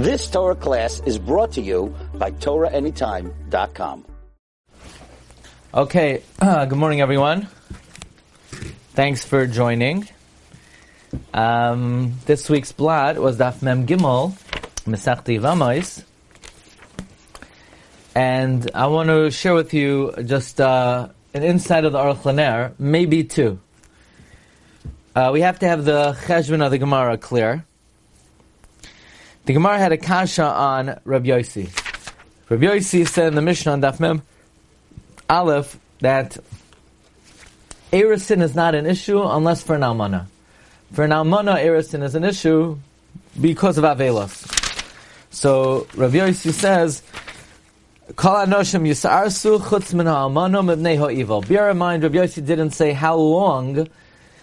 This Torah class is brought to you by TorahAnytime.com. Okay, uh, good morning, everyone. Thanks for joining. Um, this week's blad was Daf Mem Gimel, Mesachti Yevamos, and I want to share with you just uh, an insight of the Aruch LaNer, maybe two. Uh, we have to have the cheshbon of the Gemara clear. The Gemara had a kasha on Rabbi Yossi. Rabbi Yossi said in the Mishnah on Daf Mem Aleph that Erisin is not an issue unless for an almana. For an almana, Erisin is an issue because of Avelos. So Rabbi Yossi says, Kol anoshim yisarsu chutz. Bear in mind, Rabbi Yossi didn't say how long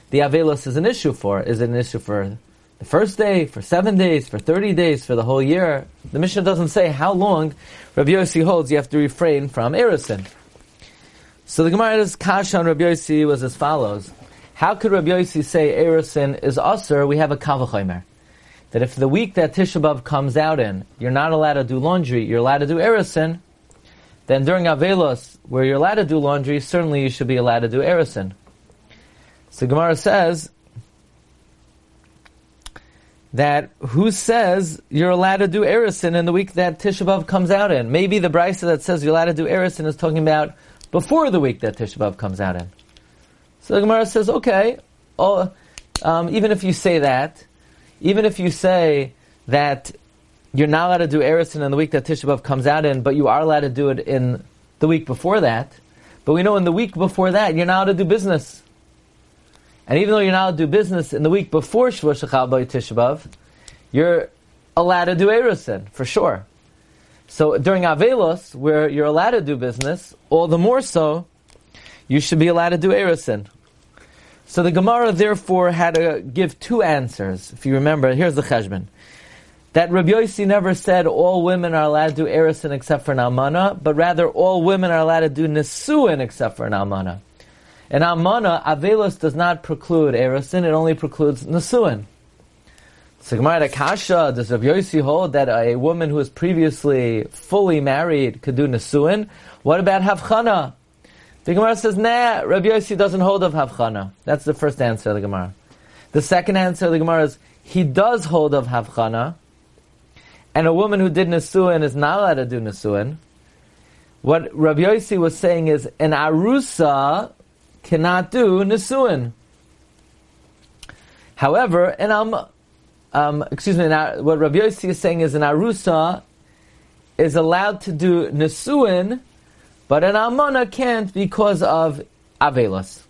the Avelos is an issue for. Is it an issue for the first day, for seven days, for 30 days, for the whole year. The Mishnah doesn't say how long Rabbi Yossi holds you have to refrain from Erisin. So the Gemara's kasha on Rabbi Yossi was as follows. How could Rabbi Yossi say Erisin is usher? We have a kavachomer. That if the week that Tisha B'Av comes out in, you're not allowed to do laundry, you're allowed to do Erisin, then during Avelos, where you're allowed to do laundry, certainly you should be allowed to do Erisin. So Gemara says, that who says you're allowed to do Erisin in the week that Tisha B'Av comes out in? Maybe the brisa that says you're allowed to do Erisin is talking about before the week that Tisha B'Av comes out in. So the Gemara says, okay, um, even if you say that, even if you say that you're not allowed to do Erisin in the week that Tisha B'Av comes out in, but you are allowed to do it in the week before that, but we know in the week before that, you're not allowed to do business. And even though you're not allowed to do business in the week before Shavuot Shechal by Tisha you're allowed to do Erusin, for sure. So during Avelos, where you're allowed to do business, all the more so, you should be allowed to do Erusin. So the Gemara therefore had to give two answers. If you remember, here's the cheshbon. That Rabbi Yossi never said all women are allowed to do Erusin except for an Almana, but rather all women are allowed to do Nesuin except for an Almana. And Amana, Avelos does not preclude Erosin, it only precludes Nesuin. So Gemara Kasha, does Rav Yossi hold that a woman who is previously fully married could do Nesuin? What about Havchana? The Gemara says, nah, Rav Yossi doesn't hold of Havchana. That's the first answer of the Gemara. The second answer of the Gemara is, he does hold of Havchana, and a woman who did Nesuin is not allowed to do Nesuin. What Rav Yossi was saying is, an Arusa cannot do Nisuin. However, and um, um, excuse me, now, what Rabbi Yossi is saying is an Arusa is allowed to do Nisuin, but an Almana can't because of Avelos.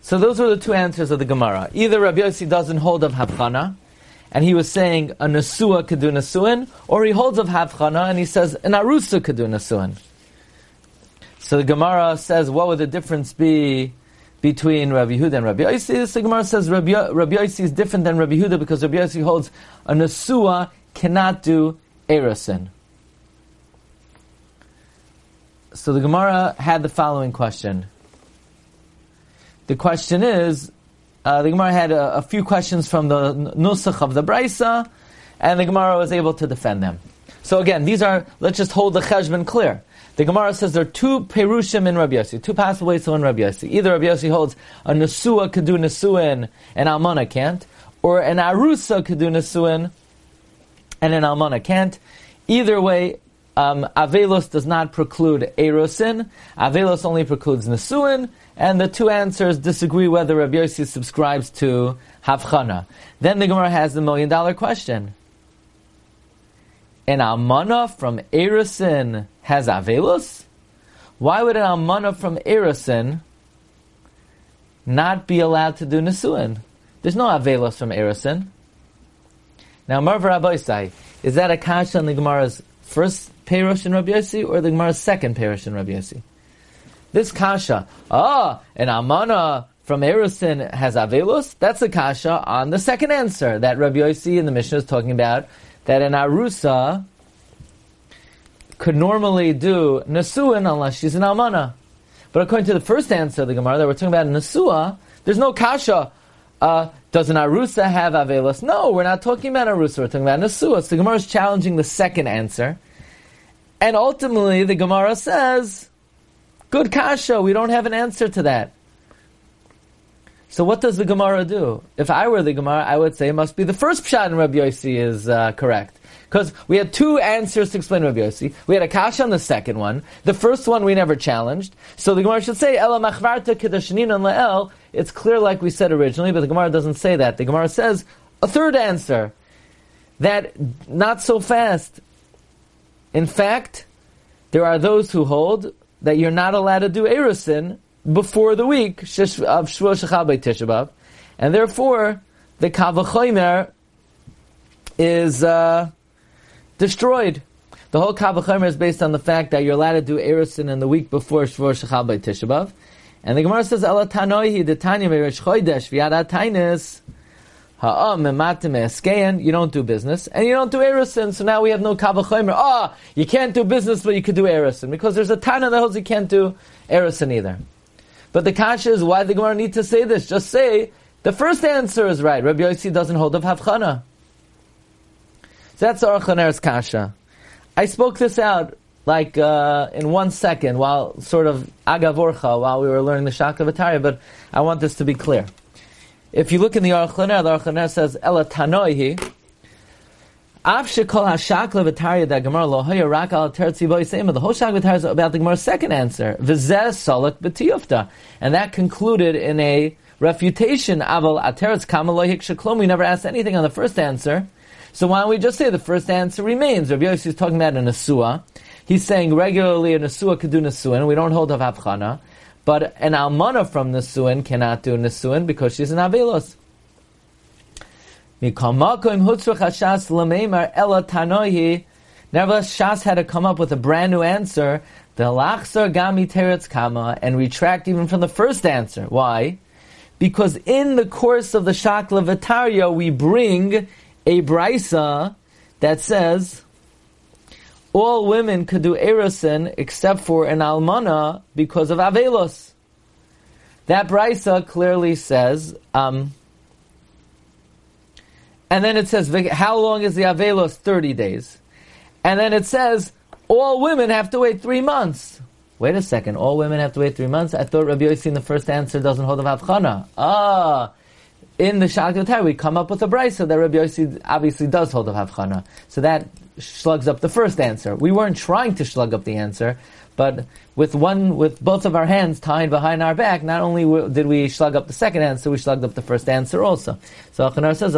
So those are the two answers of the Gemara. Either Rabbi Yossi doesn't hold of Havchana, and he was saying a Nesua could do Nesuin, or he holds of Havchana and he says an Arusa could do Nesuin. So the Gemara says, what would the difference be between Rabbi Yehuda and Rabbi Yossi? The Gemara says Rabbi, Rabbi Yossi is different than Rabbi Yehuda because Rabbi Yossi holds a Nesua cannot do Erosin. So the Gemara had the following question. The question is, uh, the Gemara had a, a, few questions from the Nusach of the Brisa, and the Gemara was able to defend them. So again, these are, let's just hold the cheshbon clear. The Gemara says there are two perushim in Rabbi Yossi, two to learn Rabbi Yossi. Either Rabbi Yossi holds a Nesua could do Nesuin and Almana can't, or an Arusa could do Nesuin and an Almana can't. Either way, um, Avelos does not preclude Erosin. Avelos only precludes Nesuin, and the two answers disagree whether Rabbi Yossi subscribes to Havchana. Then the Gemara has the million dollar question an almana from Erisin has avelus? Why would an almana from Erisin not be allowed to do nesuin? There's no avelus from Erisin. Now, Marv Rabbi is that a kasha in the Gemara's first perush in Rabbi Yossi or the Gemara's second perush in Rabbi Yossi? This kasha, ah, an almana from Erisin has avelus. That's a kasha on the second answer that Rabbi Yossi in the Mishnah is talking about that an arusa could normally do nesuin unless she's an almana. But according to the first answer of the Gemara that we're talking about nesua, there's no kasha. uh, does an arusa have avelos? No, we're not talking about arusa. We're talking about nesua. So the Gemara is challenging the second answer, and ultimately the Gemara says, "Good kasha. We don't have an answer to that." So what does the Gemara do? If I were the Gemara, I would say it must be the first pshat in Rabbi Yossi is uh, correct. Because we had two answers to explain Rabbi Yossi. We had a kasha on the second one. The first one we never challenged. So the Gemara should say, Ela machvarta kedashinin le'el. It's clear like we said originally, but the Gemara doesn't say that. The Gemara says a third answer. That not so fast. In fact, there are those who hold that you're not allowed to do Erusin before the week of Shavuot Shechal by Tisha and therefore the Kavachomer is uh, destroyed. The whole Kavachomer is based on the fact that you're allowed to do Erusin in the week before Shavuot Shechal by Tisha and the Gemara says, "Ela tanoihi the tanya meiresh chodesh v'yad tainis ha'am ematim eskein." You don't do business, and you don't do erusin. So now we have no kavachomer. Ah, oh, you can't do business, but you could do erusin because there's a tana that holds you can't do erusin either. But the kasha is why the Gemara need to say this. Just say the first answer is right. Rabbi Yossi doesn't hold of havchana. So that's chaner's kasha. I spoke this out like uh, in one second while sort of agavorcha while we were learning the Shakla Vitaria, but I want this to be clear. If you look in the Aruch LaNer, the Aruch LaNer says Ela Tanoihi. Av shekol hashakla v'tarya Gemara The whole shak is about the Gemara's second answer. V'zeh solak b'tiyufta. And that concluded in a refutation. Aval ateretz kama lo never asked anything on the first answer. So why don't we just say the first answer remains? Rabbi Yossi is talking about an arusa. He's saying regularly an arusa could do nasuin. We don't hold of havchana. But an almana from nasuin cannot do nasuin because she's an avelos. Nevertheless, Shas had to come up with a brand new answer, the lachsar gami teretz kama, and retract even from the first answer. Why? Because in the course of the Shakla Vitaria, we bring a brisa that says all women could do erosin except for an almana because of avelos. That brisa clearly says. Um, and then it says, how long is the Avelos? 30 days. And then it says, all women have to wait three months. Wait a second, all women have to wait three months? I thought Rabbi Yossi in the first answer doesn't hold of Avchana. Ah, in the Shagatai we come up with a brisa that Rabbi Yossi obviously does hold of Havchana. So that slugs up the first answer. We weren't trying to slug up the answer, but with one, with both of our hands tied behind our back, not only did we slug up the second answer, we slugged up the first answer also. So Aruch LaNer says,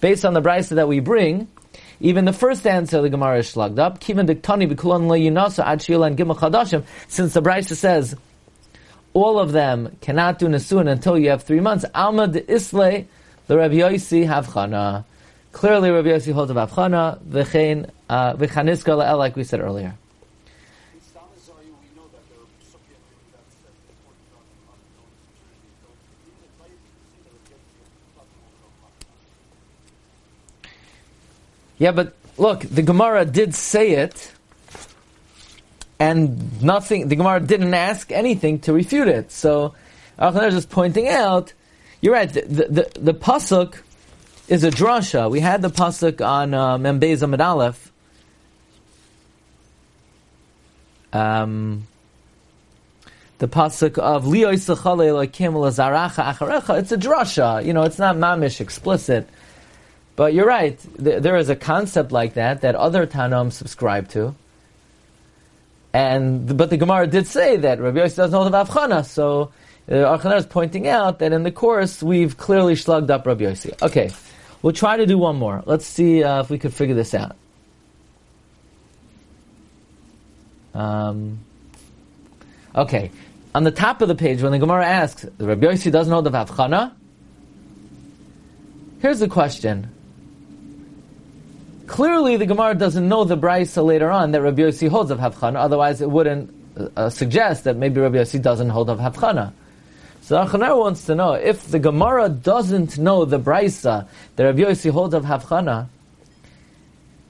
Based on the brisa that we bring, even the first answer the Gemara is slugged up. Since the brisa says all of them cannot do nesuin until you have three months. Alma de Isle, the Rabbi Yossi Havchana. Clearly, Rabbi Yossi holds of Avchana, v'chein, uh, v'chaniska la'el, like we said earlier. Yeah, but look, the Gemara did say it, and nothing. The Gemara didn't ask anything to refute it. So, Aruch LaNer is just pointing out. You're right. The the, the, the pasuk is a drasha. We had the pasuk on uh, Mem Beis Amud. Um, the pasuk of Lazaracha Acharecha. It's a drasha. You know, it's not mamish explicit. But you're right. Th- there is a concept like that that other Tannaim subscribe to. And but the Gemara did say that Rabbi Yossi doesn't hold of Avchana, so uh, Aruch LaNer is pointing out that in the course we've clearly slugged up Rabbi Yossi. Okay. We'll try to do one more. Let's see uh, if we could figure this out. Um, okay. On the top of the page, when the Gemara asks, Rabbi Yossi doesn't hold of Havchana, here's the question. Clearly, the Gemara doesn't know the Brisa later on that Rabbi Yossi holds of Havchana, otherwise it wouldn't uh, suggest that maybe Rabbi Yossi doesn't hold of Havchana. So Aruch LaNer wants to know if the Gemara doesn't know the Brisa that Rabbi Yossi holds of Havchana,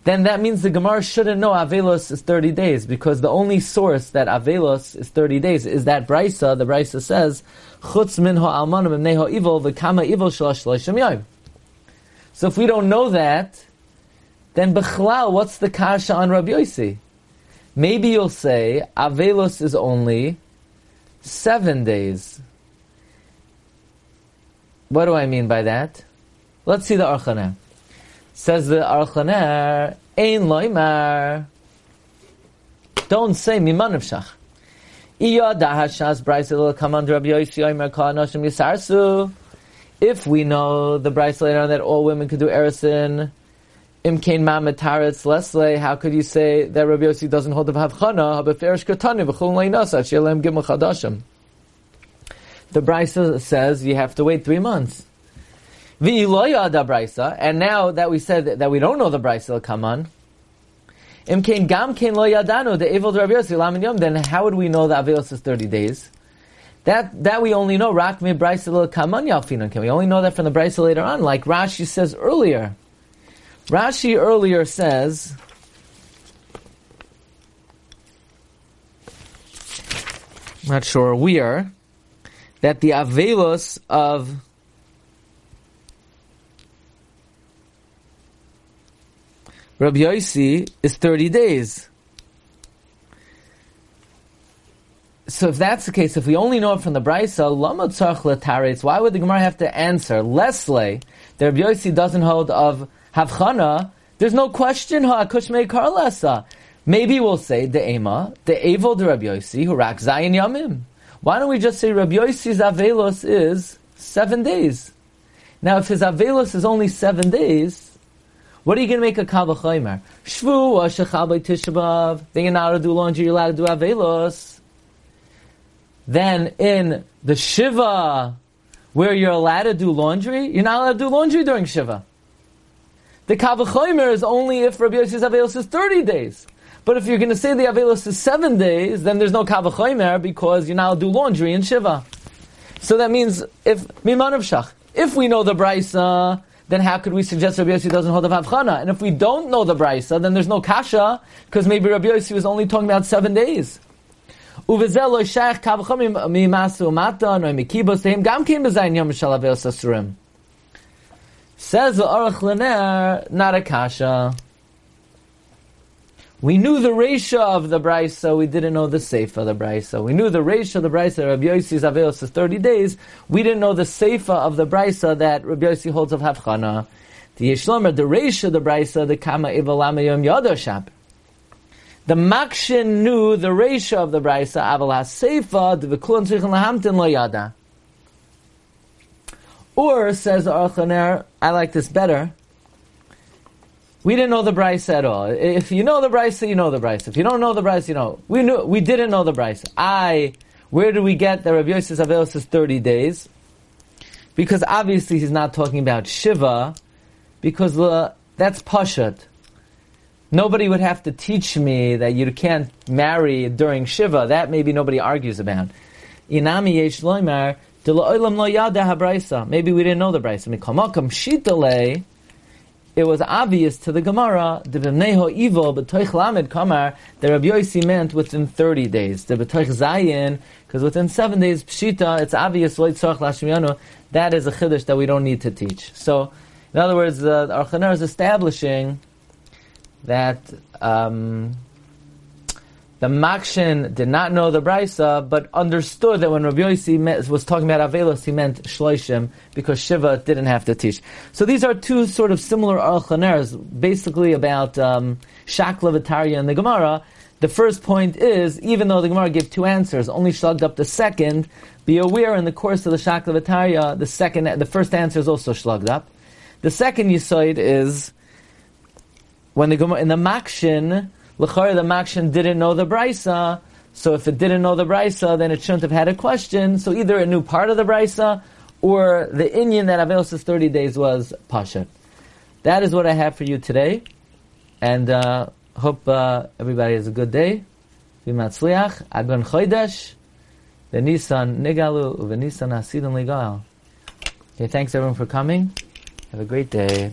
then that means the Gemara shouldn't know Avelos is 30 days because the only source that Avelos is 30 days is that Brisa. The Brisa says, Chutz min ha'almanim imnei ha'ivol v'kama ivol shalosh yom. So if we don't know that, then Bechlal, what's the kasha on Rabbi Yossi? Maybe you'll say Avelos is only seven days. What do I mean by that? Let's see the Aruch LaNer. Says the Aruch LaNer, Ein loimar. Don't say miman of shach. If we know the brayse later on that all women could do erison, imkain mamataretz lesle, how could you say that Rabbi Yossi doesn't hold of havchana, habeferish katani v'chul leinasa, shelem gimel chadashim? The brayse says you have to wait three months. Brisa, And now that we said that we don't know the Brisa come on, then how would we know that Avelos is 30 days? That, that we only know, Rak me Brisa kaman yalfinan. Can we only know that from the Brisa later on? Like Rashi says earlier. Rashi earlier says, not sure where, that the Avelos of Rabbi Yossi is 30 days. So if that's the case, if we only know it from the Brisa, why would the Gemara have to answer? Leslie, that Rabbi Yossi doesn't hold of havchana, there's no question ha'akush me karlasa. Maybe we'll say the ema, the evil de Rabbi Yossi, who rak zayin yamim. Why don't we just say Rabbi Yossi's avelos is seven days? Now if his avelos is only seven days, what are you going to make a kavachaymer? Shvu shechabay tishabav. Then you're not allowed to do laundry. You're allowed to do avelos. Then in the shiva, where you're allowed to do laundry, you're not allowed to do laundry during shiva. The kavachaymer is only if Rabbi Yossi's avelos is thirty days. But if you're going to say the avelos is seven days, then there's no kavachaymer because you're not do laundry in shiva. So that means if miman shach, if we know the brisa then how could we suggest Rabbi Yossi doesn't hold of Havchana? And if we don't know the Brisa, then there's no Kasha, because maybe Rabbi Yossi was only talking about seven days. Says the Aruch LaNer, not a Kasha. We knew the reisha of the brisa, we didn't know the seifa of the brisa. We knew the reisha of the brisa, Rabbi Yossi's aveos is 30 days. We didn't know the seifa of the brisa that Rabbi Yossi holds of havchana. The Yishlomer, the reisha of the brisa, the kama ivalama yom yadashab. The Makshin knew the reisha of the brisa, aval ha-seifa, the v'kulon tzrichen lahamtin lo. Or, says Aruch LaNer, I like this better, we didn't know the brayse at all. If you know the brayse, you know the brayse. If you don't know the brayse, you know. We knew, we didn't know the brayse. I, where do we get that Rabbi Yosef Avelos is 30 days? Because obviously he's not talking about Shiva, because uh, that's Pashat. Nobody would have to teach me that you can't marry during Shiva. That maybe nobody argues about. Inami yesh loimar, Maybe we didn't know the. Shitale, it was obvious to the Gemara, the B'neho evil, B'toich Lamed Kamar, that Rabbi Yossi meant within 30 days. The B'toich Zayin, because within seven days, Pshita, it's obvious, that is a Chiddush that we don't need to teach. So, in other words, uh, Aruch LaNer is establishing that um, the Makshin did not know the Brisa, but understood that when Rabbi Yossi was talking about Avelos, he meant Shloishim, because Shiva didn't have to teach. So these are two sort of similar Aruch LaNers, basically about um, Shakla Vitaria and the Gemara. The first point is, even though the Gemara gave two answers, only slugged up the second, be aware in the course of the Shakla Vitaria, the second, the first answer is also slugged up. The second Yisoid is, when the Gemara, in the Makshin, L'chari the Makshin didn't know the Brisa, so if it didn't know the Brisa, then it shouldn't have had a question. So either a new part of the Brisa, or the Inyan that Avelos 30 days was Pashat. That is what I have for you today, and uh, hope uh, everybody has a good day. V'matzliach, Agon Chodesh, V'nisan Nigalu, V'nisan Hasidim Ligal. Okay, thanks everyone for coming. Have a great day.